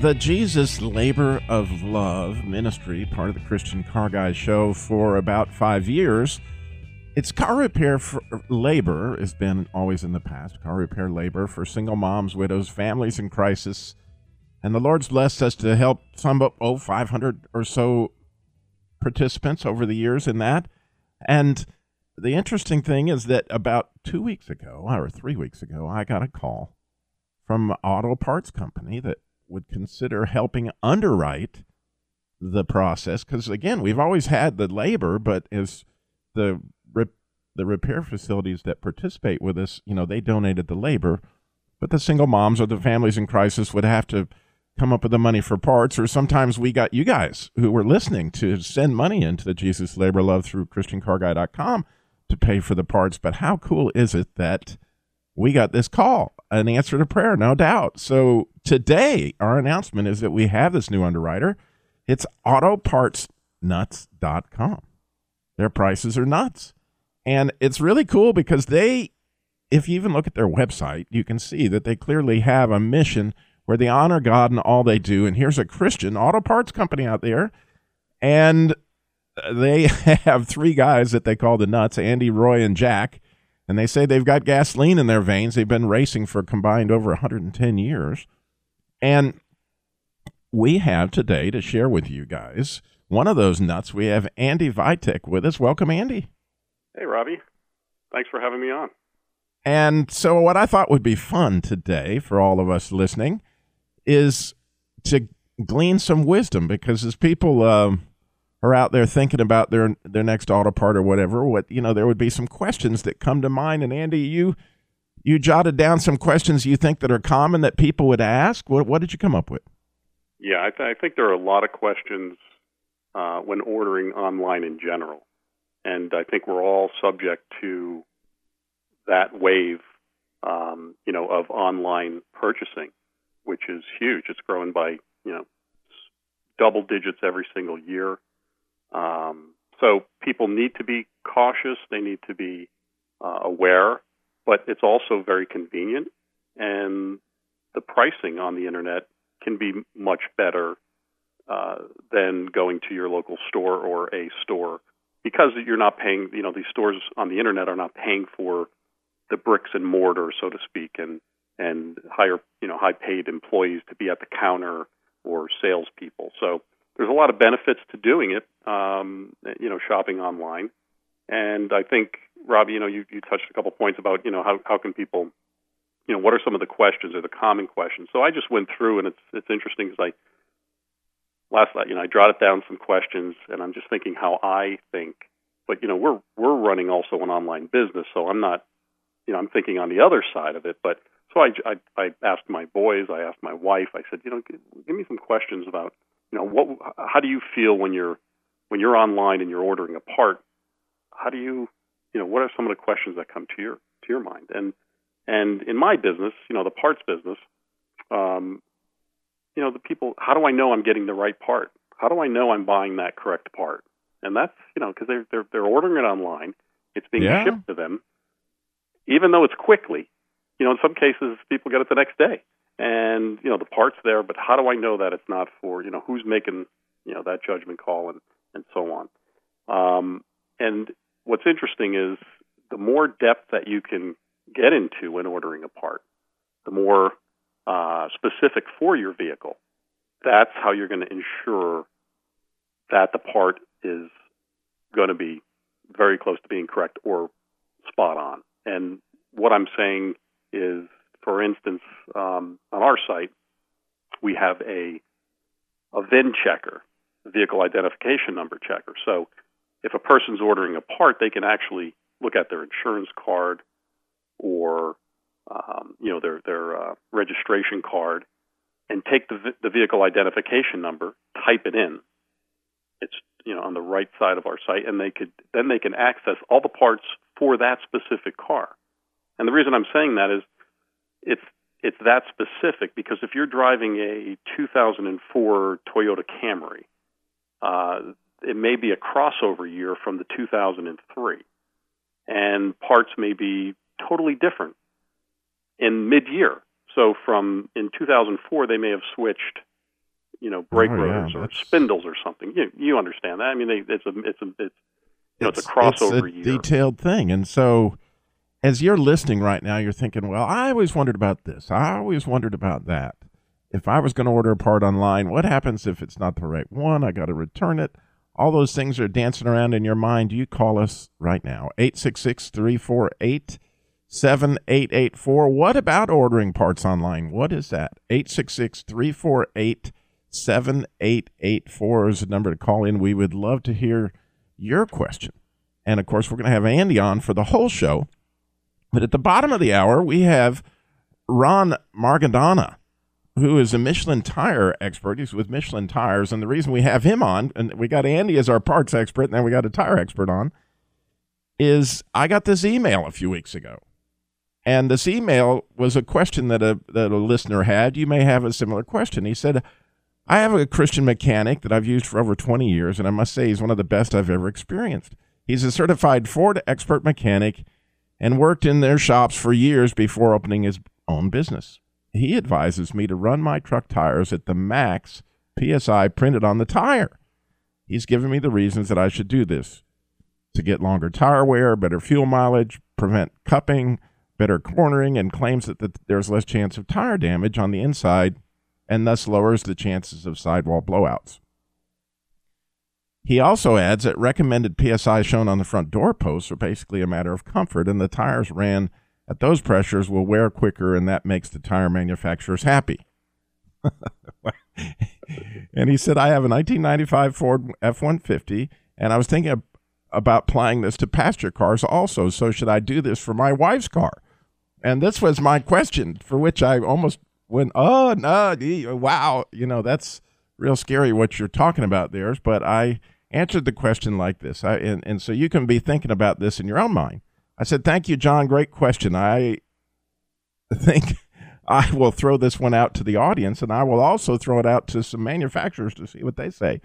the Jesus Labor of Love Ministry, part of the Christian Car Guy show for about five years. It's car repair for labor has been always in the past. Car repair labor for single moms, widows, families in crisis, and the Lord's blessed us to help some oh 500 or so participants over the years in that. And the interesting thing is that about two weeks ago or three weeks ago, I got a call from auto parts company that would consider helping underwrite the process because again we've always had the labor but as the rep- the repair facilities that participate with us you know they donated the labor but the single moms or the families in crisis would have to come up with the money for parts or sometimes we got you guys who were listening to send money into the jesus labor love through christiancarguy.com to pay for the parts. But how cool is it that we got this call an answer to prayer, no doubt. So today, our announcement is that we have this new underwriter. It's autopartsnuts.com. Their prices are nuts. And it's really cool because they, if you even look at their website, you can see that they clearly have a mission where they honor God in all they do. And here's a Christian auto parts company out there. And they have three guys that they call the nuts Andy, Roy, and Jack and they say they've got gasoline in their veins. They've been racing for combined over 110 years. And we have today to share with you guys one of those nuts. We have Andy Vitek with us. Welcome, Andy. Hey, Robbie. Thanks for having me on. And so, what I thought would be fun today for all of us listening is to glean some wisdom because as people um, are out there thinking about their their next auto part or whatever, what you know, there would be some questions that come to mind. And Andy, you you jotted down some questions you think that are common that people would ask. What what did you come up with? Yeah, I, th- I think there are a lot of questions uh, when ordering online in general, and I think we're all subject to that wave, um, you know, of online purchasing, which is huge. It's growing by you know double digits every single year. Um, so people need to be cautious. They need to be uh, aware, but it's also very convenient. And the pricing on the internet can be much better uh, than going to your local store or a store because you're not paying. You know, these stores on the internet are not paying for the bricks and mortar, so to speak, and and higher, you know, high paid employees to be at the counter or salespeople. So there's a lot of benefits to doing it, um, you know, shopping online. And I think, Robbie, you know, you, you touched a couple points about, you know, how, how can people, you know, what are some of the questions or the common questions? So I just went through, and it's it's interesting because I last night, you know, I jotted down some questions, and I'm just thinking how I think. But you know, we're we're running also an online business, so I'm not, you know, I'm thinking on the other side of it. But so I I, I asked my boys, I asked my wife, I said, you know, give, give me some questions about you know what how do you feel when you're when you're online and you're ordering a part? How do you you know what are some of the questions that come to your to your mind? And and in my business you know the parts business um you know the people how do i know i'm getting the right part? How do i know i'm buying that correct part? And that's you know because they're they're they're ordering it online. It's being yeah. shipped to them even though it's quickly. You know in some cases people get it the next day and you know the parts there, but how do I know that it's not for you know who's making you know that judgment call and and so on. Um, and what's interesting is the more depth that you can get into when ordering a part, the more uh, specific for your vehicle. That's how you're going to ensure that the part is going to be very close to being correct or spot on. And what I'm saying is for instance, um, on our site, we have a a VIN checker, vehicle identification number checker. So if a person's ordering a part, they can actually look at their insurance card or um, you know their their uh, registration card and take the the vehicle identification number, type it in, It's you know on the right side of our site, and they could then they can access all the parts for that specific car. And the reason I'm saying that is it's it's that specific because if you're driving a 2004 Toyota Camry, uh, it may be a crossover year from the 2003, and parts may be totally different in mid-year. So from in 2004, they may have switched, you know, brake Oh, yeah, rotors or that's- spindles or something. You you understand that? I mean, they, it's a it's a it's you know, it's, a it's crossover a year. detailed thing. And so, as you're listening right now, you're thinking, well, I always wondered about this. I always wondered about that. If I was going to order a part online, what happens if it's not the right one? I got to return it. All those things are dancing around in your mind. You call us right now, 866 348 7884. What about ordering parts online? What is that? 866 348 7884 is the number to call in. We would love to hear your question. And of course, we're going to have Andy on for the whole show. But at the bottom of the hour, we have Ron Margadana, who is a Michelin tire expert. He's with Michelin Tires. And the reason we have him on, and we got Andy as our parts expert, and then we got a tire expert on, is I got this email a few weeks ago. And this email was a question that a, that a listener had. You may have a similar question. He said, I have a Christian mechanic that I've used for over 20 years, and I must say he's one of the best I've ever experienced. He's a certified Ford expert mechanic and worked in their shops for years before opening his own business. He advises me to run my truck tires at the max PSI printed on the tire. He's given me the reasons that I should do this to get longer tire wear, better fuel mileage, prevent cupping, better cornering, and claims that the, there's less chance of tire damage on the inside and thus lowers the chances of sidewall blowouts. He also adds that recommended PSI shown on the front door posts are basically a matter of comfort, and the tires ran at those pressures will wear quicker, and that makes the tire manufacturers happy. and he said, I have a 1995 Ford F 150, and I was thinking about applying this to pasture cars also. So, should I do this for my wife's car? And this was my question, for which I almost went, oh, no, wow. You know, that's real scary what you're talking about there. But I answered the question like this. I, and, and so you can be thinking about this in your own mind. I said, thank you, John. Great question. I think I will throw this one out to the audience, and I will also throw it out to some manufacturers to see what they say.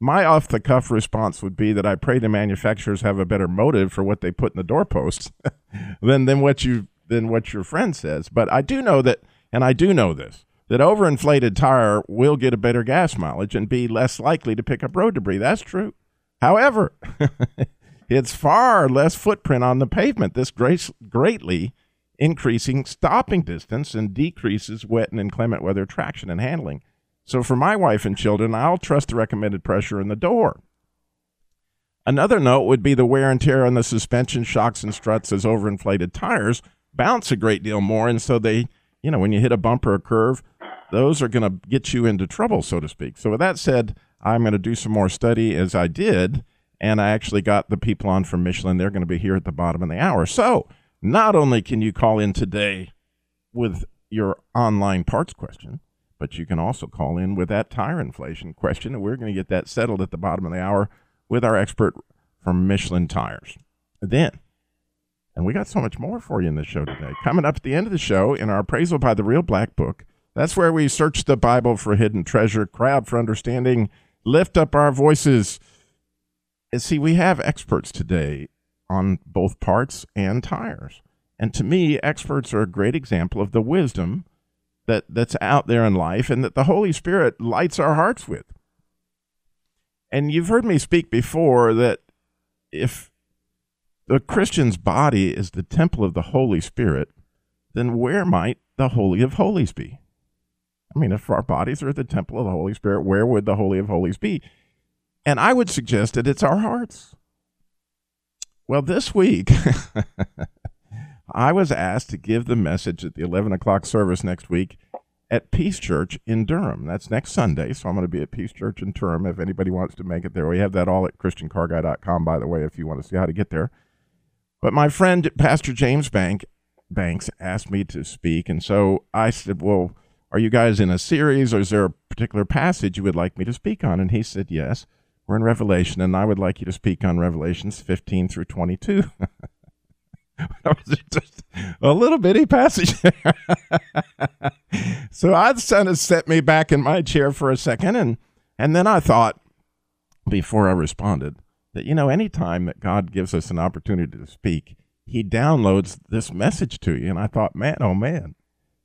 My off the cuff response would be that I pray the manufacturers have a better motive for what they put in the doorposts than than what you than what your friend says. But I do know that, and I do know this that overinflated tire will get a better gas mileage and be less likely to pick up road debris. That's true. However, it's far less footprint on the pavement. This greatly increasing stopping distance and decreases wet and inclement weather traction and handling. So for my wife and children, I'll trust the recommended pressure in the door. Another note would be the wear and tear on the suspension shocks and struts as overinflated tires bounce a great deal more, and so they, you know, when you hit a bumper or curve, those are going to get you into trouble, so to speak. So with that said, I'm going to do some more study as I did, and I actually got the people on from Michelin. They're going to be here at the bottom of the hour. So not only can you call in today with your online parts question, but you can also call in with that tire inflation question, and we're going to get that settled at the bottom of the hour with our expert from Michelin Tires. Then, and we got so much more for you in the show today. Coming up at the end of the show in our appraisal by the Real Black Book, that's where we search the Bible for hidden treasure, crowd for understanding, lift up our voices. And see, we have experts today on both parts and tires. And to me, experts are a great example of the wisdom that, that's out there in life and that the Holy Spirit lights our hearts with. And you've heard me speak before that if the Christian's body is the temple of the Holy Spirit, then where might the Holy of Holies be? I mean, if our bodies are the temple of the Holy Spirit, where would the Holy of Holies be? And I would suggest that it's our hearts. Well, this week, I was asked to give the message at the 11 o'clock service next week at Peace Church in Durham. That's next Sunday, so I'm going to be at Peace Church in Durham if anybody wants to make it there. We have that all at ChristianCarGuy.com, by the way, if you want to see how to get there. But my friend, Pastor James Bank, Banks, asked me to speak, and so I said, well, are you guys in a series, or is there a particular passage you would like me to speak on? And he said, yes. We're in Revelation, and I would like you to speak on Revelations 15 through 22. just a little bitty passage. so I kind of set me back in my chair for a second, and and then I thought, before I responded, that you know, anytime that God gives us an opportunity to speak, He downloads this message to you, and I thought, man, oh man,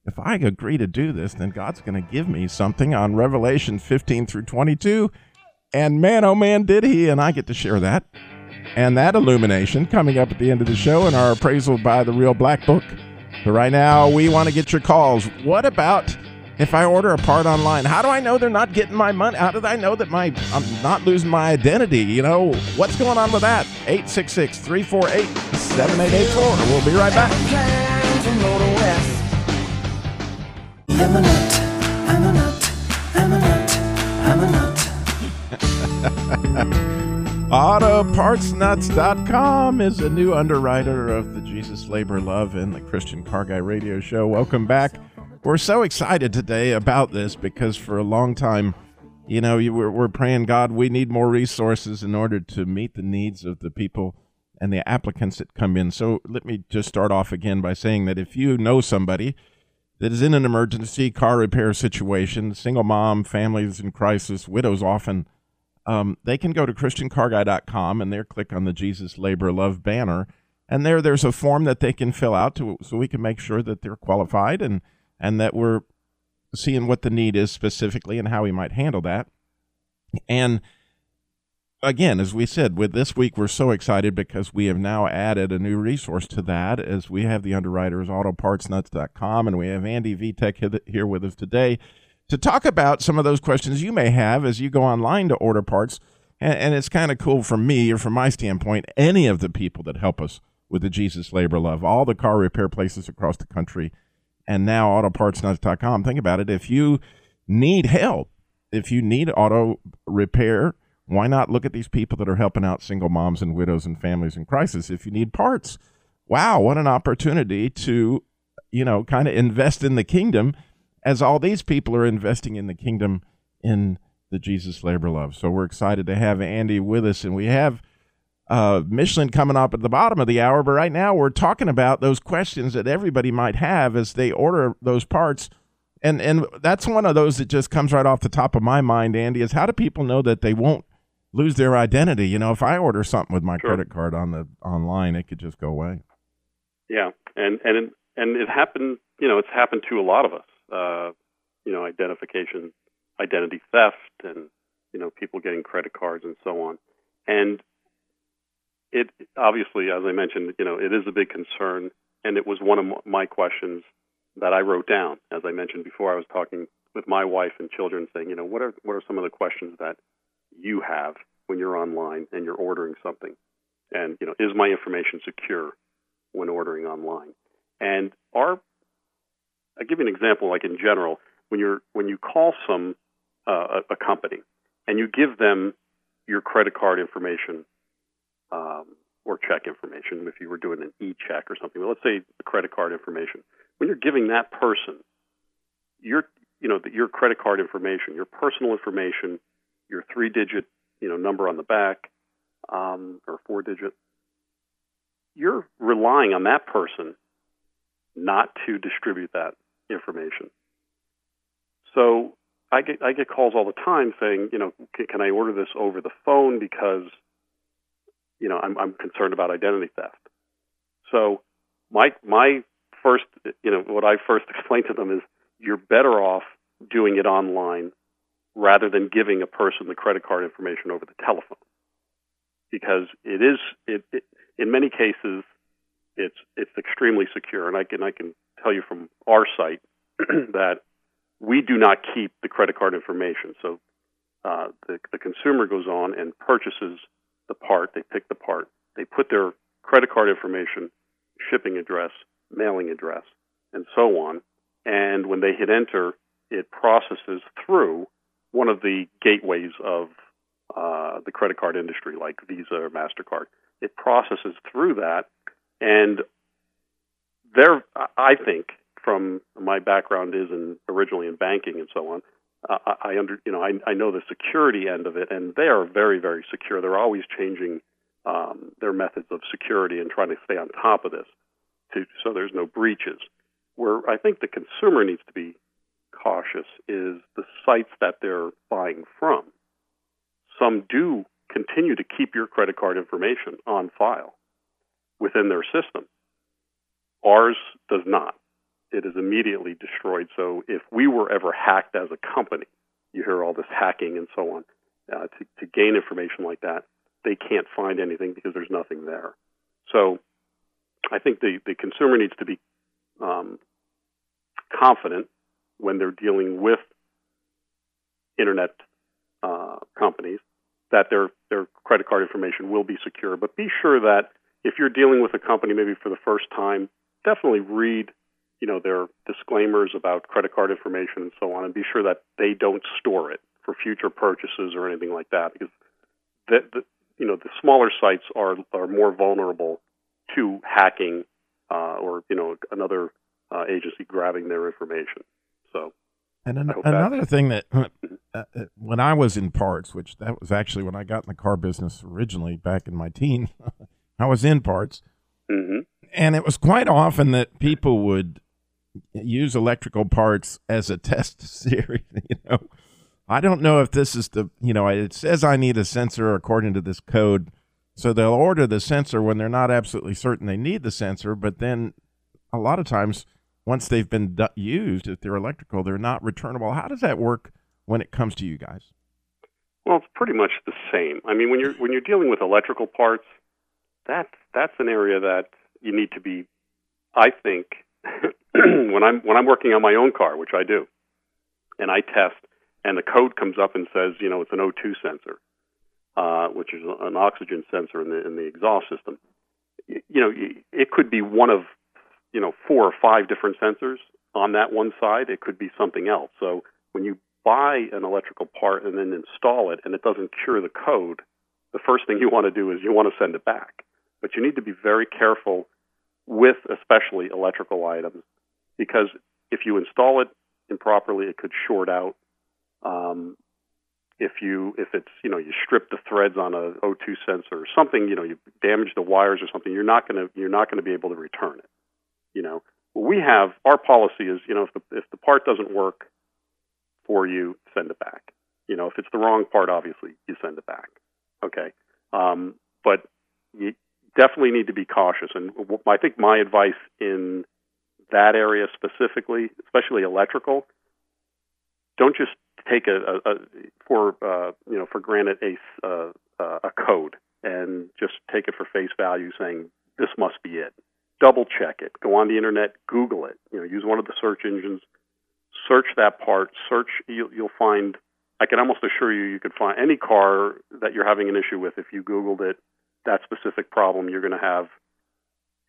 if I agree to do this, then God's going to give me something on Revelation 15 through 22. And man, oh man, did he, and I get to share that and that illumination coming up at the end of the show in our appraisal by the Real Black Book. But right now, we want to get your calls. What about if I order a part online? How do I know they're not getting my money? How did I know that my I'm not losing my identity? You know, what's going on with that? 866 348 7884. We'll be right back. I'm a nut. I'm a nut. I'm a nut. I'm a nut. AutoPartsNuts.com is a new underwriter of the Jesus Labor Love and the Christian Car Guy Radio Show. Welcome back. We're so excited today about this because for a long time, you know, we're praying, God, we need more resources in order to meet the needs of the people and the applicants that come in. So let me just start off again by saying that if you know somebody that is in an emergency car repair situation, single mom, families in crisis, widows often um, they can go to christiancarguy.com and there click on the Jesus Labor Love banner. And there, there's a form that they can fill out to, so we can make sure that they're qualified and, and that we're seeing what the need is specifically and how we might handle that. And again, as we said, with this week, we're so excited because we have now added a new resource to that as we have the underwriters, autopartsnuts.com, and we have Andy Vitek here with us today to talk about some of those questions you may have as you go online to order parts. And, and it's kind of cool from me or from my standpoint, any of the people that help us with the Jesus Labor Love, all the car repair places across the country, and now autopartsnuts.com. Think about it. If you need help, if you need auto repair, why not look at these people that are helping out single moms and widows and families in crisis? If you need parts, wow, what an opportunity to, you know, kind of invest in the kingdom as all these people are investing in the kingdom in the Jesus Labor Love. So we're excited to have Andy with us, and we have uh, Michelin coming up at the bottom of the hour. But right now, we're talking about those questions that everybody might have as they order those parts. And and that's one of those that just comes right off the top of my mind, Andy. Is how do people know that they won't lose their identity? You know, if I order something with my sure. credit card on the online, it could just go away. Yeah, and and and it happened. You know, it's happened to a lot of us uh, you know, identification, identity theft, and you know, people getting credit cards and so on. And it obviously, as I mentioned, you know, it is a big concern, and it was one of my questions that I wrote down. As I mentioned before, I was talking with my wife and children, saying, you know, what are what are some of the questions that you have when you're online and you're ordering something, and you know, is my information secure when ordering online? And our I'll give you an example. Like in general, when you're when you call some uh, a, company and you give them your credit card information um, or check information, if you were doing an e-check or something, well, let's say the credit card information. When you're giving that person your you know your credit card information, your personal information, your three-digit you know number on the back um, or four-digit, you're relying on that person not to distribute that information. So I get I get calls all the time saying, you know, can, can I order this over the phone because, you know, I'm I'm concerned about identity theft. So my my first, you know, what I first explain to them is you're better off doing it online rather than giving a person the credit card information over the telephone because it is it, it in many cases it's it's extremely secure and I can I can tell you from our site that we do not keep the credit card information. So uh, the, the consumer goes on and purchases the part. They pick the part. They put their credit card information, shipping address, mailing address, and so on. And when they hit enter, it processes through one of the gateways of uh, the credit card industry, like Visa or Mastercard. It processes through that, and there, I think, from my background is in originally in banking and so on, uh, I under you know I, I know the security end of it, and they are very very secure. They're always changing um, their methods of security and trying to stay on top of this, to so there's no breaches. Where I think the consumer needs to be cautious is the sites that they're buying from. Some do continue to keep your credit card information on file within their system. Ours does not. It is immediately destroyed. So if we were ever hacked as a company, you hear all this hacking and so on, uh, to, to gain information like that, they can't find anything because there's nothing there. So I think the, the consumer needs to be um, confident when they're dealing with internet uh, companies that their their credit card information will be secure. But be sure that if you're dealing with a company maybe for the first time, definitely read you know their disclaimers about credit card information and so on, and be sure that they don't store it for future purchases or anything like that, because the, the you know the smaller sites are are more vulnerable to hacking uh, or you know another uh, agency grabbing their information. So and an, another thing that uh, uh, when I was in parts, which that was actually when I got in the car business originally back in my teens, I was in parts. Mm-hmm. And it was quite often that people would use electrical parts as a test series. You know, I don't know if this is the, you know, it says I need a sensor according to this code. So they'll order the sensor when they're not absolutely certain they need the sensor. But then a lot of times once they've been used, if they're electrical, they're not returnable. How does that work when it comes to you guys? Well, it's pretty much the same. I mean, when you're when you're dealing with electrical parts, that's that's an area that you need to be. I think when I'm when I'm working on my own car, which I do, and I test, and the code comes up and says, you know, it's an O2 sensor, uh, which is an oxygen sensor in the in the exhaust system. You, you know, it could be one of you know four or five different sensors on that one side. It could be something else. So when you buy an electrical part and then install it, and it doesn't cure the code, the first thing you want to do is you want to send it back. But you need to be very careful with especially electrical items because if you install it improperly, it could short out. Um, if you if it's you know you strip the threads on a O2 sensor or something, you know you damage the wires or something, you're not going to you're not going to be able to return it. You know, we have our policy is, you know, if the if the part doesn't work for you, send it back. You know, if it's the wrong part, obviously you send it back. Okay, um, but you definitely need to be cautious. And I think my advice in that area specifically, especially electrical, don't just take a, a, a for uh, you know for granted a uh, a code and just take it for face value, saying this must be it double check it. Go on the internet, Google it. You know, use one of the search engines, search that part. Search, you'll, you'll find. I can almost assure you, you could find any car that you're having an issue with. If you Googled it, that specific problem, you're going to have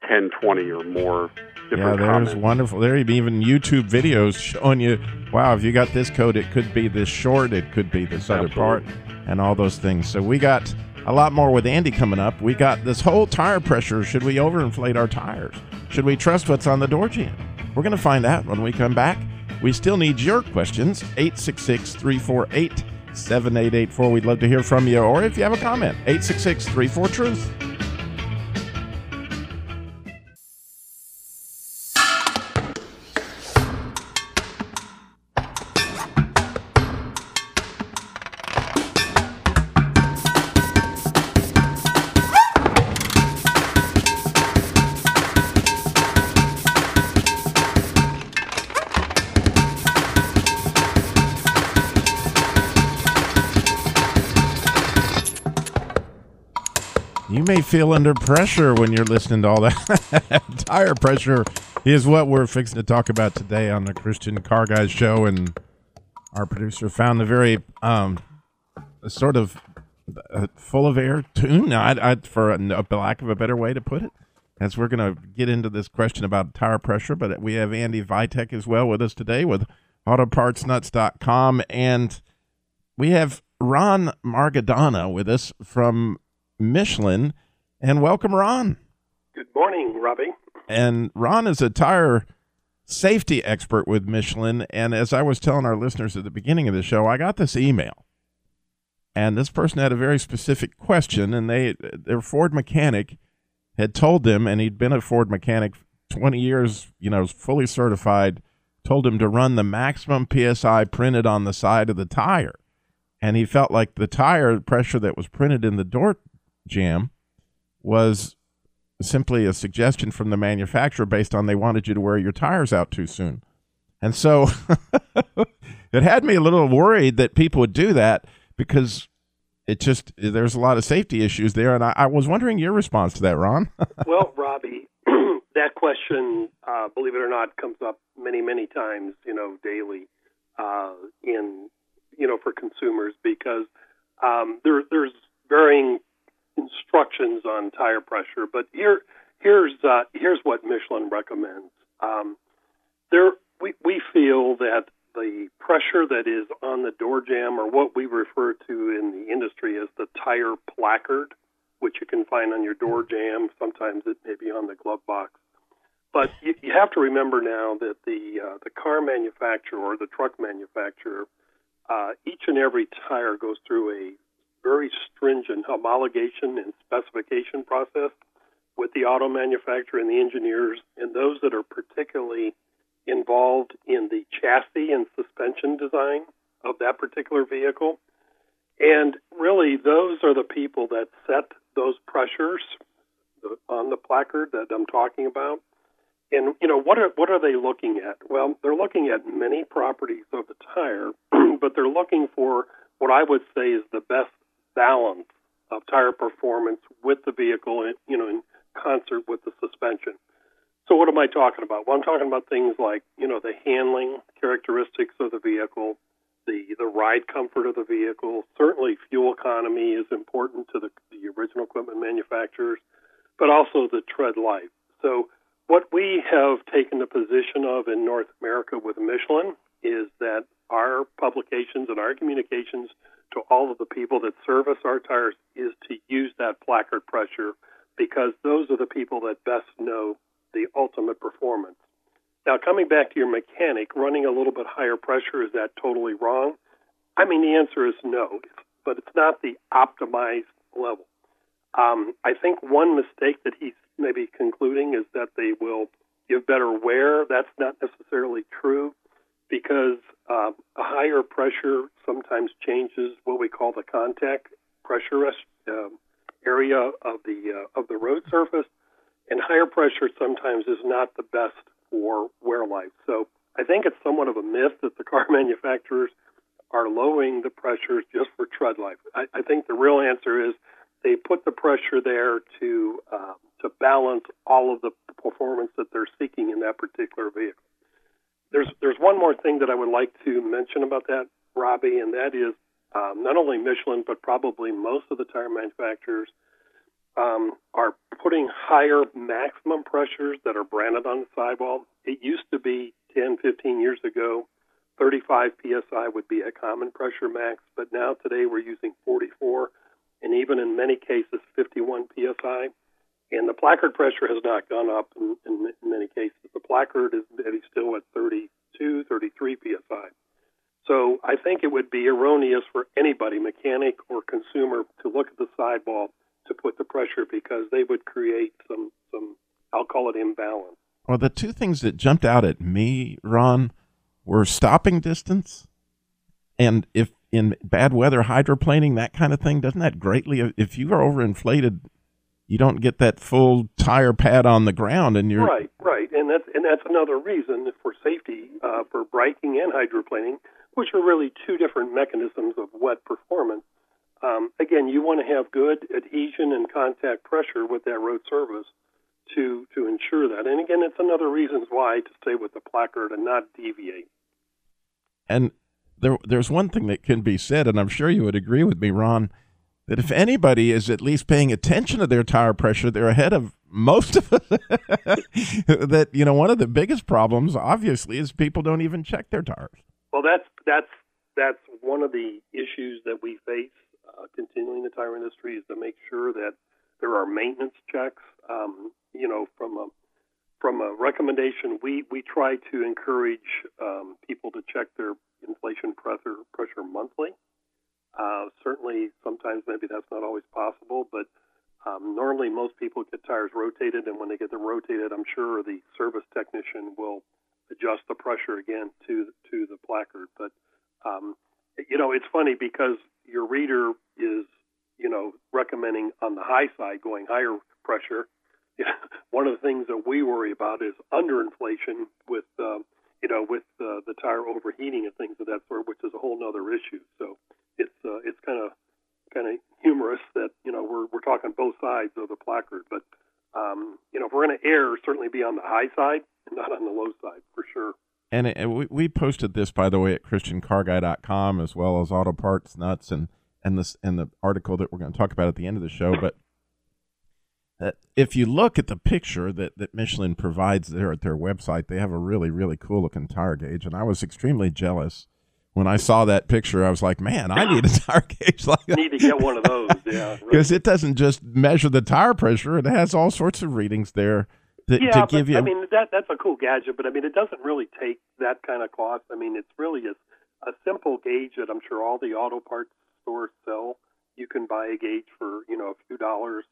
10, 20 or more different Yeah, there's comments. wonderful. There are even YouTube videos showing you, wow, if you got this code, it could be this short, it could be this other part, and all those things. So we got a lot more with Andy coming up. We got this whole tire pressure. Should we overinflate our tires? Should we trust what's on the door jamb? We're going to find out when we come back. We still need your questions. 866 348 7884. We'd love to hear from you. Or if you have a comment, 866 34 Truth. Feel under pressure when you're listening to all that. Tire pressure is what we're fixing to talk about today on the Christian Car Guys show. And our producer found a very um, sort of uh, full of air tune, I, I, for a, a lack of a better way to put it. As we're going to get into this question about tire pressure, but we have Andy Vitek as well with us today with AutoPartsNuts.com. And we have Ron Margadana with us from Michelin. And welcome, Ron. Good morning, Robbie. And Ron is a tire safety expert with Michelin. And as I was telling our listeners at the beginning of the show, I got this email. And this person had a very specific question, and they their Ford mechanic had told them, and he'd been a Ford mechanic 20 years, you know, fully certified, told him to run the maximum PSI printed on the side of the tire. And he felt like the tire pressure that was printed in the door jamb was simply a suggestion from the manufacturer based on they wanted you to wear your tires out too soon. And so it had me a little worried that people would do that because it just there's a lot of safety issues there. And I, I was wondering your response to that, Ron. well, Robbie, that question, uh, believe it or not, comes up many, many times, you know, daily uh, in you know for consumers because um, there, there's varying instructions on tire pressure, but here here's uh, here's what Michelin recommends. Um, there we we feel that the pressure that is on the door jamb, or what we refer to in the industry as the tire placard, which you can find on your door jamb. Sometimes it may be on the glove box. But you, you have to remember now that the uh, the car manufacturer or the truck manufacturer, uh, each and every tire goes through a very stringent homologation and specification process with the auto manufacturer and the engineers, and those that are particularly involved in the chassis and suspension design of that particular vehicle. And really, those are the people that set those pressures on the placard that I'm talking about. And you know what are what are they looking at? Well, they're looking at many properties of the tire, but they're looking for what I would say is the best balance of tire performance with the vehicle, you know, in concert with the suspension. So what am I talking about? Well, I'm talking about things like, you know, the handling characteristics of the vehicle, the the ride comfort of the vehicle. Certainly, fuel economy is important to the, the original equipment manufacturers, but also the tread life. So, what we have taken the position of in North America with Michelin is that our publications and our communications to all of the people that service our tires is to use that placard pressure because those are the people that best know the ultimate performance. Now, coming back to your mechanic, running a little bit higher pressure, is that totally wrong? I mean, the answer is no, but it's not the optimized level. Um, I think one mistake that he's maybe concluding is that they will give better wear. That's not necessarily true because uh, a higher pressure sometimes changes what we call the contact pressure uh, area of the uh, of the road surface, and higher pressure sometimes is not the best for wear life. So I think it's somewhat of a myth that the car manufacturers are lowering the pressures just for tread life. I, I think the real answer is they put the pressure there to uh, to balance all of the performance that they're seeking in that particular vehicle. There's there's one more thing that I would like to mention about that, Robbie, and that is um, not only Michelin but probably most of the tire manufacturers um, are putting higher maximum pressures that are branded on the sidewall. It used to be 10, 15 years ago, 35 psi would be a common pressure max, but now today we're using 44 and even in many cases 51 psi. And the placard pressure has not gone up in, in, in many cases. The placard is still at 32, 33 psi. So I think it would be erroneous for anybody, mechanic or consumer, to look at the sidewall to put the pressure because they would create some some I'll call it imbalance. Well, the two things that jumped out at me, Ron, were stopping distance, and if in bad weather hydroplaning, that kind of thing, doesn't that greatly? If you are overinflated you don't get that full tire pad on the ground and you're right right. And that's and that's another reason for safety uh, for braking and hydroplaning which are really two different mechanisms of wet performance. Um, again you want to have good adhesion and contact pressure with that road surface to to ensure that. And again it's another reason why to stay with the placard and not deviate. And there there's one thing that can be said and i'm sure you would agree with me ron that if anybody is at least paying attention to their tire pressure, they're ahead of most of that you know, one of the biggest problems, obviously, is people don't even check their tires. Well, that's that's that's one of the issues that we face uh, continuing the tire industry is to make sure that there are maintenance checks. Um, you know, from a from a recommendation, we, we try to encourage um, people to check their inflation pressure pressure monthly. Uh, certainly, sometimes maybe that's not always possible, but um, normally most people get tires rotated, and when they get them rotated, I'm sure the service technician will adjust the pressure again to to the placard. But um, you know, it's funny because your reader is you know recommending on the high side going higher pressure. One of the things that we worry about is underinflation with um, you know with uh, the tire overheating and things of that sort, which is a whole other issue. So it's uh, it's kind of kind of humorous that you know we're we're talking both sides of the placard, but um, you know if we're going to err, certainly be on the high side and not on the low side for sure. And it, we, we posted this, by the way, at ChristianCarGuy.com as well as Auto Parts Nuts and and this and the article that we're going to talk about at the end of the show. But uh, if you look at the picture that, that Michelin provides there at their website, they have a really really cool looking tire gauge, and I was extremely jealous when I saw that picture. I was like, man, I need a tire gauge like that. Need to get one of those, yeah, because it doesn't just measure the tire pressure; it has all sorts of readings there to, yeah, to give you. I mean, that that's a cool gadget, but I mean, it doesn't really take that kind of cost. I mean, it's really a, a simple gauge that I'm sure all the auto parts stores sell. You can buy a gauge for you know a few dollars,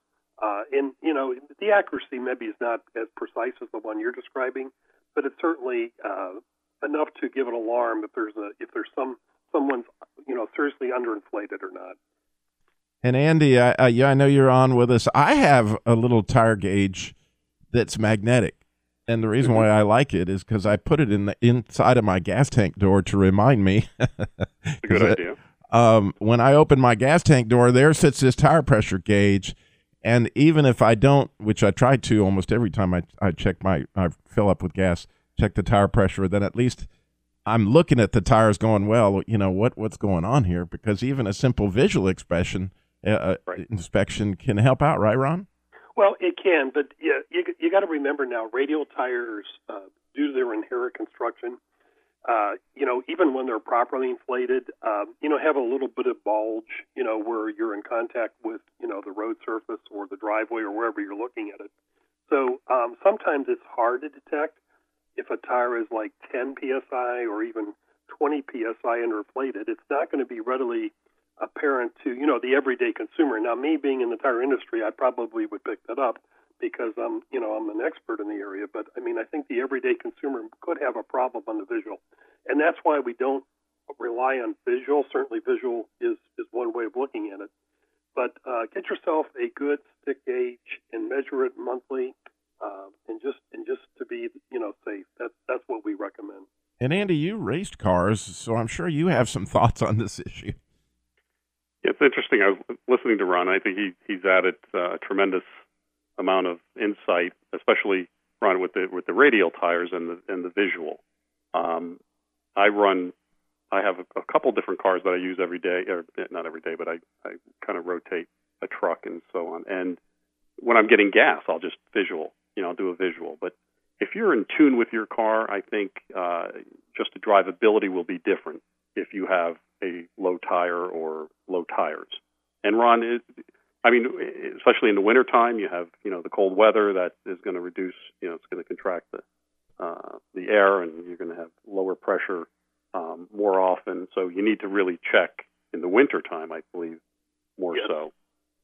uh, and you know the accuracy maybe is not as precise as the one you're describing, but it's certainly uh, enough to give an alarm if there's a if there's some someone's you know seriously underinflated or not. And Andy, I, I, yeah, I know you're on with us. I have a little tire gauge that's magnetic. And the reason mm-hmm. why I like it is because I put it in the inside of my gas tank door to remind me. good idea. um, when I open my gas tank door, there sits this tire pressure gauge, and even if I don't, which I try to almost every time I I check my I fill up with gas, check the tire pressure, then at least I'm looking at the tires going, well, you know what what's going on here? Because even a simple visual expression uh, uh right. inspection can help out, right, Ron? Well, it can, but yeah, you you got to remember now, radial tires, uh, due to their inherent construction, uh, you know, even when they're properly inflated, um, you know, have a little bit of bulge, you know, where you're in contact with, you know, the road surface or the driveway or wherever you're looking at it. So um, sometimes it's hard to detect if a tire is like 10 psi or even 20 psi underinflated. It's not going to be readily apparent to you know the everyday consumer. Now, me being in the tire industry, I probably would pick that up because I'm you know I'm an expert in the area. But I mean, I think the everyday consumer could have a problem on the visual, and that's why we don't rely on visual. Certainly, visual is is one way of looking at it. But uh, get yourself a good stick gauge and measure it monthly, uh, and just and just to be you know safe. That's that's what we recommend. And Andy, you raced cars, so I'm sure you have some thoughts on this issue. It's interesting. I was listening to Ron. I think he he's added uh, a tremendous amount of insight, especially Ron with the with the radial tires and the and the visual. Um, I run. I have a, a couple different cars that I use every day, or not every day, but I I kind of rotate a truck and so on. And when I'm getting gas, I'll just visual. You know, I'll do a visual. But if you're in tune with your car, I think uh, just the drivability will be different if you have a low tire or low tires. And Ron, it, I mean, especially in the wintertime, you have you know the cold weather that is going to reduce, you know, it's going to contract the uh, the air, and you're going to have lower pressure um, more often. So you need to really check in the wintertime, I believe, more yes. so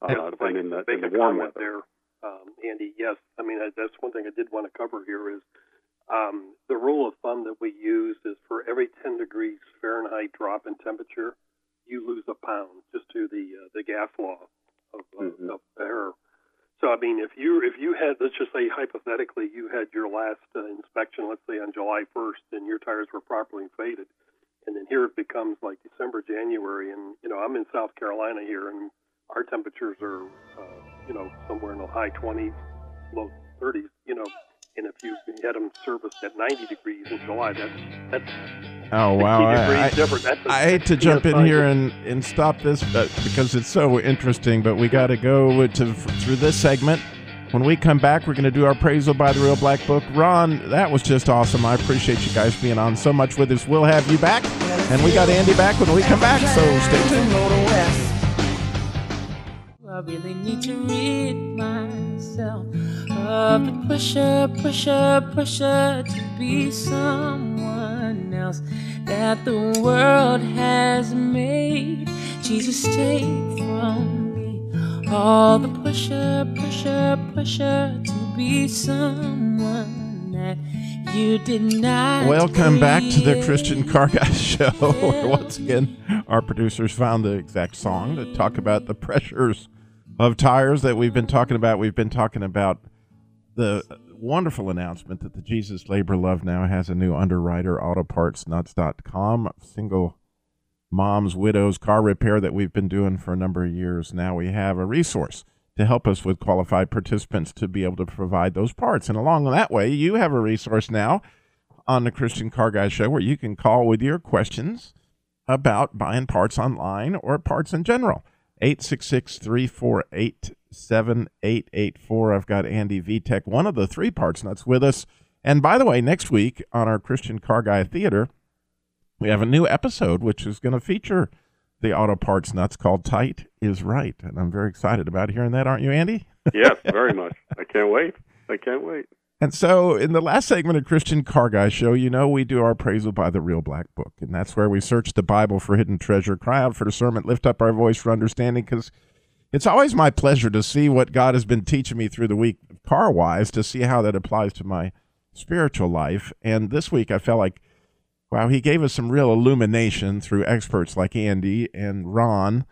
uh, than in the, in the warm weather. There, um, Andy, yes. I mean, that's one thing I did want to cover here is um, the rule of thumb that we use is for every 10 degrees Fahrenheit drop in temperature, you lose a pound just to the uh, the gas law of, mm-hmm. of air. So I mean, if you if you had let's just say hypothetically you had your last uh, inspection, let's say on July 1st, and your tires were properly inflated, and then here it becomes like December, January, and you know I'm in South Carolina here, and our temperatures are uh, you know somewhere in the high 20s, low 30s, you know and if you had them serviced at 90 degrees in July, that's that's oh wow, I, I, different. That's a, I hate to jump in here and and stop this but, because it's so interesting, but we got to go to through this segment. When we come back, we're going to do our appraisal by the Real Black Book. Ron, that was just awesome. I appreciate you guys being on so much with us. We'll have you back, and we got Andy back when we come back. So stay tuned. I really need to rid myself of the pressure, pressure, pressure to be someone else that the world has made. Jesus, take from me all the pressure, pressure, pressure to be someone that you did not. Welcome back to the. Christian Car Guy Show. where Once again, our producers found the exact song to talk about the pressures of tires that we've been talking about. We've been talking about the wonderful announcement that the Jesus Labor Love now has a new underwriter, autopartsnuts.com, single moms, widows, car repair that we've been doing for a number of years. Now we have a resource to help us with qualified participants to be able to provide those parts. And along that way, you have a resource now on the Christian Car Guy Show where you can call with your questions about buying parts online or parts in general. 866 348 7884. I've got Andy Vitek, one of the three parts nuts, with us. And by the way, next week on our Christian Car Guy Theater, we have a new episode which is going to feature the auto parts nuts called Tight is Right. And I'm very excited about hearing that, aren't you, Andy? yes, very much. I can't wait. I can't wait. And so, in the last segment of Christian Car Guy Show, you know we do our appraisal by the Real Black Book, and that's where we search the Bible for hidden treasure, cry out for discernment, lift up our voice for understanding. Because it's always my pleasure to see what God has been teaching me through the week, car wise, to see how that applies to my spiritual life. And this week, I felt like, wow, He gave us some real illumination through experts like Andy and Ron.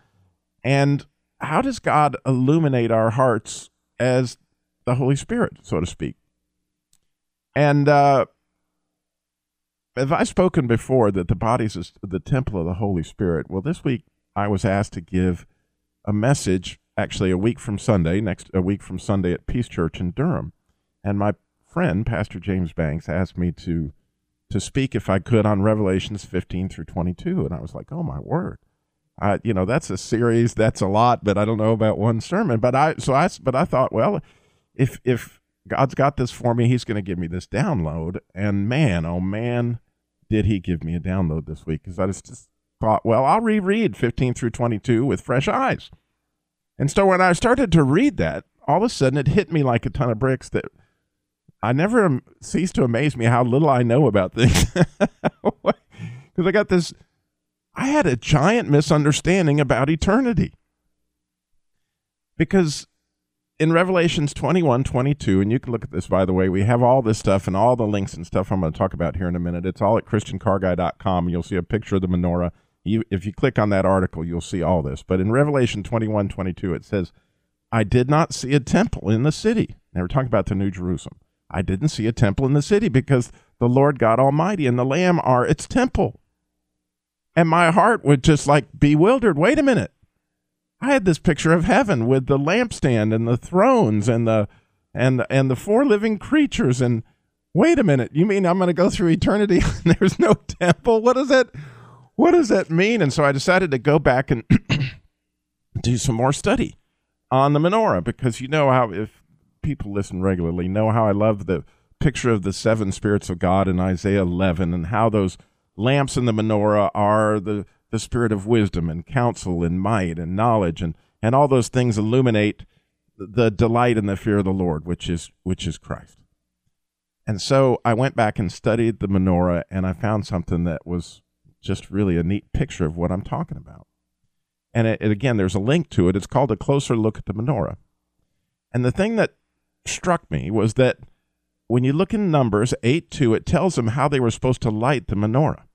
And how does God illuminate our hearts as the Holy Spirit, so to speak? And uh, have I spoken before that the body is the temple of the Holy Spirit? Well, this week I was asked to give a message, actually a week from Sunday, next a week from Sunday at Peace Church in Durham, and my friend Pastor James Banks asked me to to speak if I could on Revelations 15 through 22, and I was like, oh my word. You know, that's a series, that's a lot, but I don't know about one sermon. But I, so I, but I thought, well, if if God's got this for me. He's going to give me this download. And man, oh man, did he give me a download this week? Because I just, thought, well, I'll reread 15 through 22 with fresh eyes. And so when I started to read that, all of a sudden it hit me like a ton of bricks that I never am- cease to amaze me how little I know about things. Because I got this, I had a giant misunderstanding about eternity. Because in Revelations 21, 22, and you can look at this, by the way, we have all this stuff and all the links and stuff I'm going to talk about here in a minute. It's all at ChristianCarGuy.com. You'll see a picture of the menorah. You, if you click on that article, you'll see all this. But in Revelation 21, 22, it says, I did not see a temple in the city. They were talking about the New Jerusalem. I didn't see a temple in the city because the Lord God Almighty and the Lamb are its temple. And my heart would just like bewildered. Wait a minute. I had this picture of heaven with the lampstand and the thrones and the and and the four living creatures and wait a minute, you mean I'm going to go through eternity and there's no temple? What does that what does that mean? And so I decided to go back and do some more study on the menorah because you know how if people listen regularly know how I love the picture of the seven spirits of God in Isaiah 11 and how those lamps in the menorah are the the spirit of wisdom and counsel and might and knowledge and and all those things illuminate the delight and the fear of the Lord, which is which is Christ. And so I went back and studied the menorah, and I found something that was just really a neat picture of what I'm talking about. And it, it, again, there's a link to it. It's called a closer look at the menorah. And the thing that struck me was that when you look in Numbers 8 2, it tells them how they were supposed to light the menorah.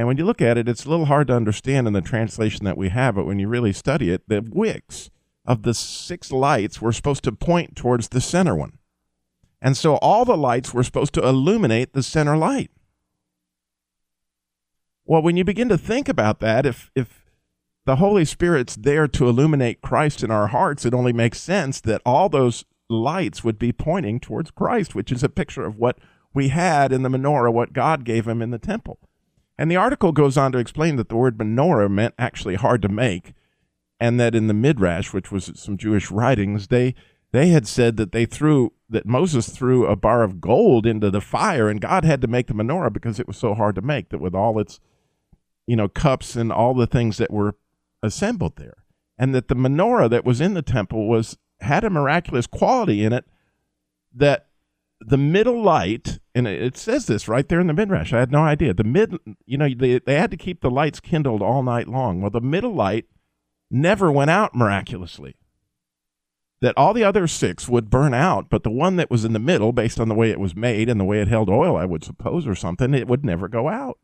And when you look at it, it's a little hard to understand in the translation that we have, but when you really study it, the wicks of the six lights were supposed to point towards the center one. And so all the lights were supposed to illuminate the center light. Well, when you begin to think about that, if, if the Holy Spirit's there to illuminate Christ in our hearts, it only makes sense that all those lights would be pointing towards Christ, which is a picture of what we had in the menorah, what God gave him in the temple. And the article goes on to explain that the word menorah meant actually hard to make, and that in the Midrash, which was some Jewish writings, they they had said that they threw that Moses threw a bar of gold into the fire, and God had to make the menorah because it was so hard to make. That with all its you know cups and all the things that were assembled there, and that the menorah that was in the temple was had a miraculous quality in it that the middle light and it says this right there in the midrash i had no idea. The mid you know they, they had to keep the lights kindled all night long. Well the middle light never went out miraculously. That all the other six would burn out but the one that was in the middle based on the way it was made and the way it held oil i would suppose or something it would never go out.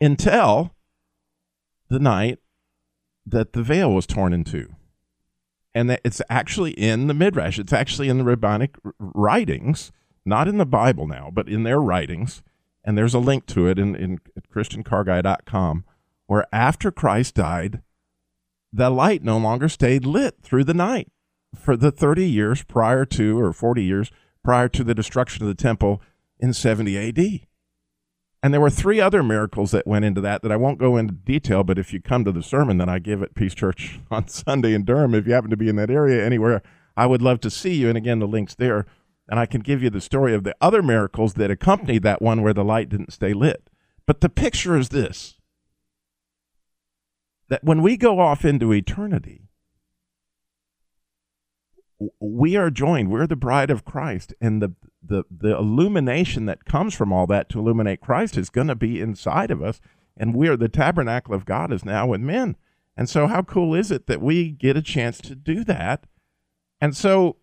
Until the night that the veil was torn in two and that it's actually in the midrash. It's actually in the rabbinic writings, not in the Bible now, but in their writings. And there's a link to it in, in ChristianCarGuy.com, where after Christ died, the light no longer stayed lit through the night for the 30 years prior to, or 40 years prior to the destruction of the temple in 70 AD. And there were three other miracles that went into that that I won't go into detail, but if you come to the sermon that I give at Peace Church on Sunday in Durham, if you happen to be in that area anywhere, I would love to see you. And again, the link's there. And I can give you the story of the other miracles that accompanied that one where the light didn't stay lit. But the picture is this that when we go off into eternity, we are joined. We're the bride of Christ, and the the the illumination that comes from all that to illuminate Christ is going to be inside of us, and we are the tabernacle of God is now with men. And so, how cool is it that we get a chance to do that? And so,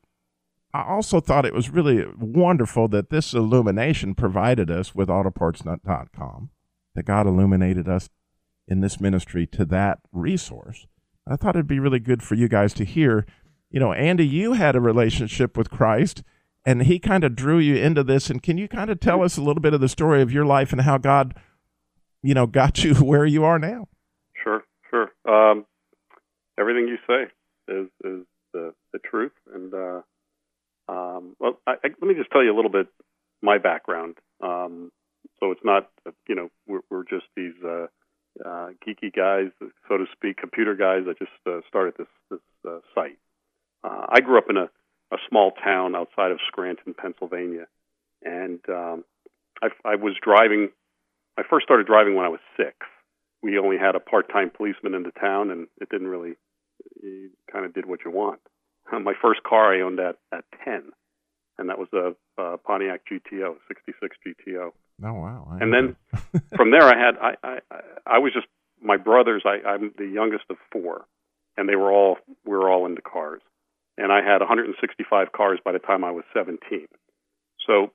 I also thought it was really wonderful that this illumination provided us with autopartsnut.com, that God illuminated us in this ministry to that resource. I thought it'd be really good for you guys to hear. You know, Andy, you had a relationship with Christ and he kind of drew you into this. And can you kind of tell us a little bit of the story of your life and how God, you know, got you where you are now? Sure, sure. Um, everything you say is is the the truth. And uh, um, well, I, I, let me just tell you a little bit my background. Um, so it's not, you know, we're, we're just these uh, uh, geeky guys, so to speak, computer guys that just uh, started this this uh, site. Uh, I grew up in a a small town outside of Scranton, Pennsylvania, and um, I, I was driving. I first started driving when I was six. We only had a part-time policeman in the town, and it didn't really. You kind of did what you want. My first car I owned at at ten, and that was a, a Pontiac GTO, '66 GTO. Oh wow! I and then from there, I had I, I I was just my brothers. I, I'm the youngest of four, and they were all we were all into cars and I had 165 cars by the time I was 17. So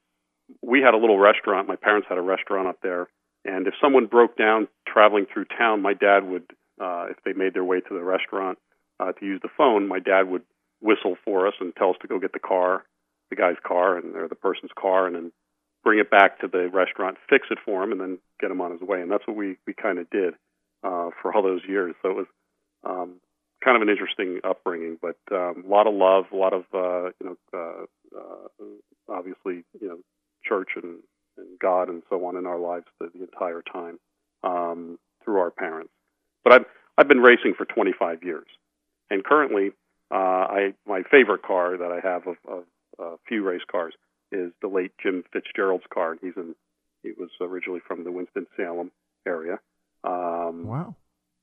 we had a little restaurant. My parents had a restaurant up there, and if someone broke down traveling through town, my dad would, uh, if they made their way to the restaurant uh, to use the phone, my dad would whistle for us and tell us to go get the car, the guy's car, and or the person's car, and then bring it back to the restaurant, fix it for him, and then get him on his way. And that's what we we kind of did uh, for all those years. So it was um, kind of an interesting upbringing, but um, a lot of love, a lot of uh, you know, uh, uh, obviously you know, church and, and God and so on in our lives the, the entire time um, through our parents. But I've I've been racing for 25 years, and currently, uh, I my favorite car that I have of, of a few race cars is the late Jim Fitzgerald's car. He's in he was originally from the Winston Salem area. Um, wow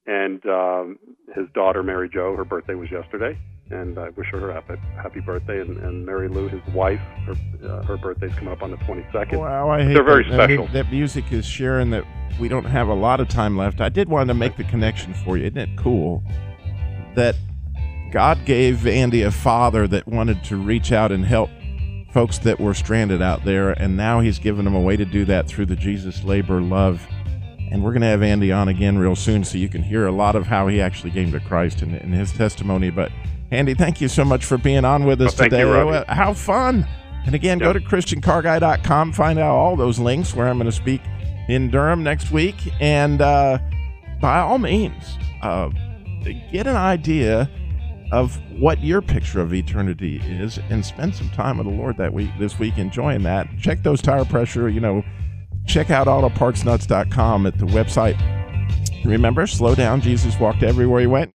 and um, his daughter Mary Jo. Her birthday was yesterday, and I wish her a happy, happy birthday. And, and Mary Lou, his wife, her uh, her birthday's coming up on the 22nd. Wow, I hate they're very that, special. That, that music is sharing that we don't have a lot of time left. I did want to make the connection for you. Isn't it cool that God gave Andy a father that wanted to reach out and help folks that were stranded out there, and now He's given them a way to do that through the Jesus Labor Love and we're going to have Andy on again real soon so you can hear a lot of how he actually came to Christ and, and his testimony. But Andy, thank you so much for being on with us well, today. You, how fun! And again, yep. go to ChristianCarGuy.com, find out all those links where I'm going to speak in Durham next week. And uh, by all means, uh, get an idea of what your picture of eternity is and spend some time with the Lord that week this week enjoying that. Check those tire pressure, you know, check out autopartsnuts.com at the website. Remember, slow down. Jesus walked everywhere he went.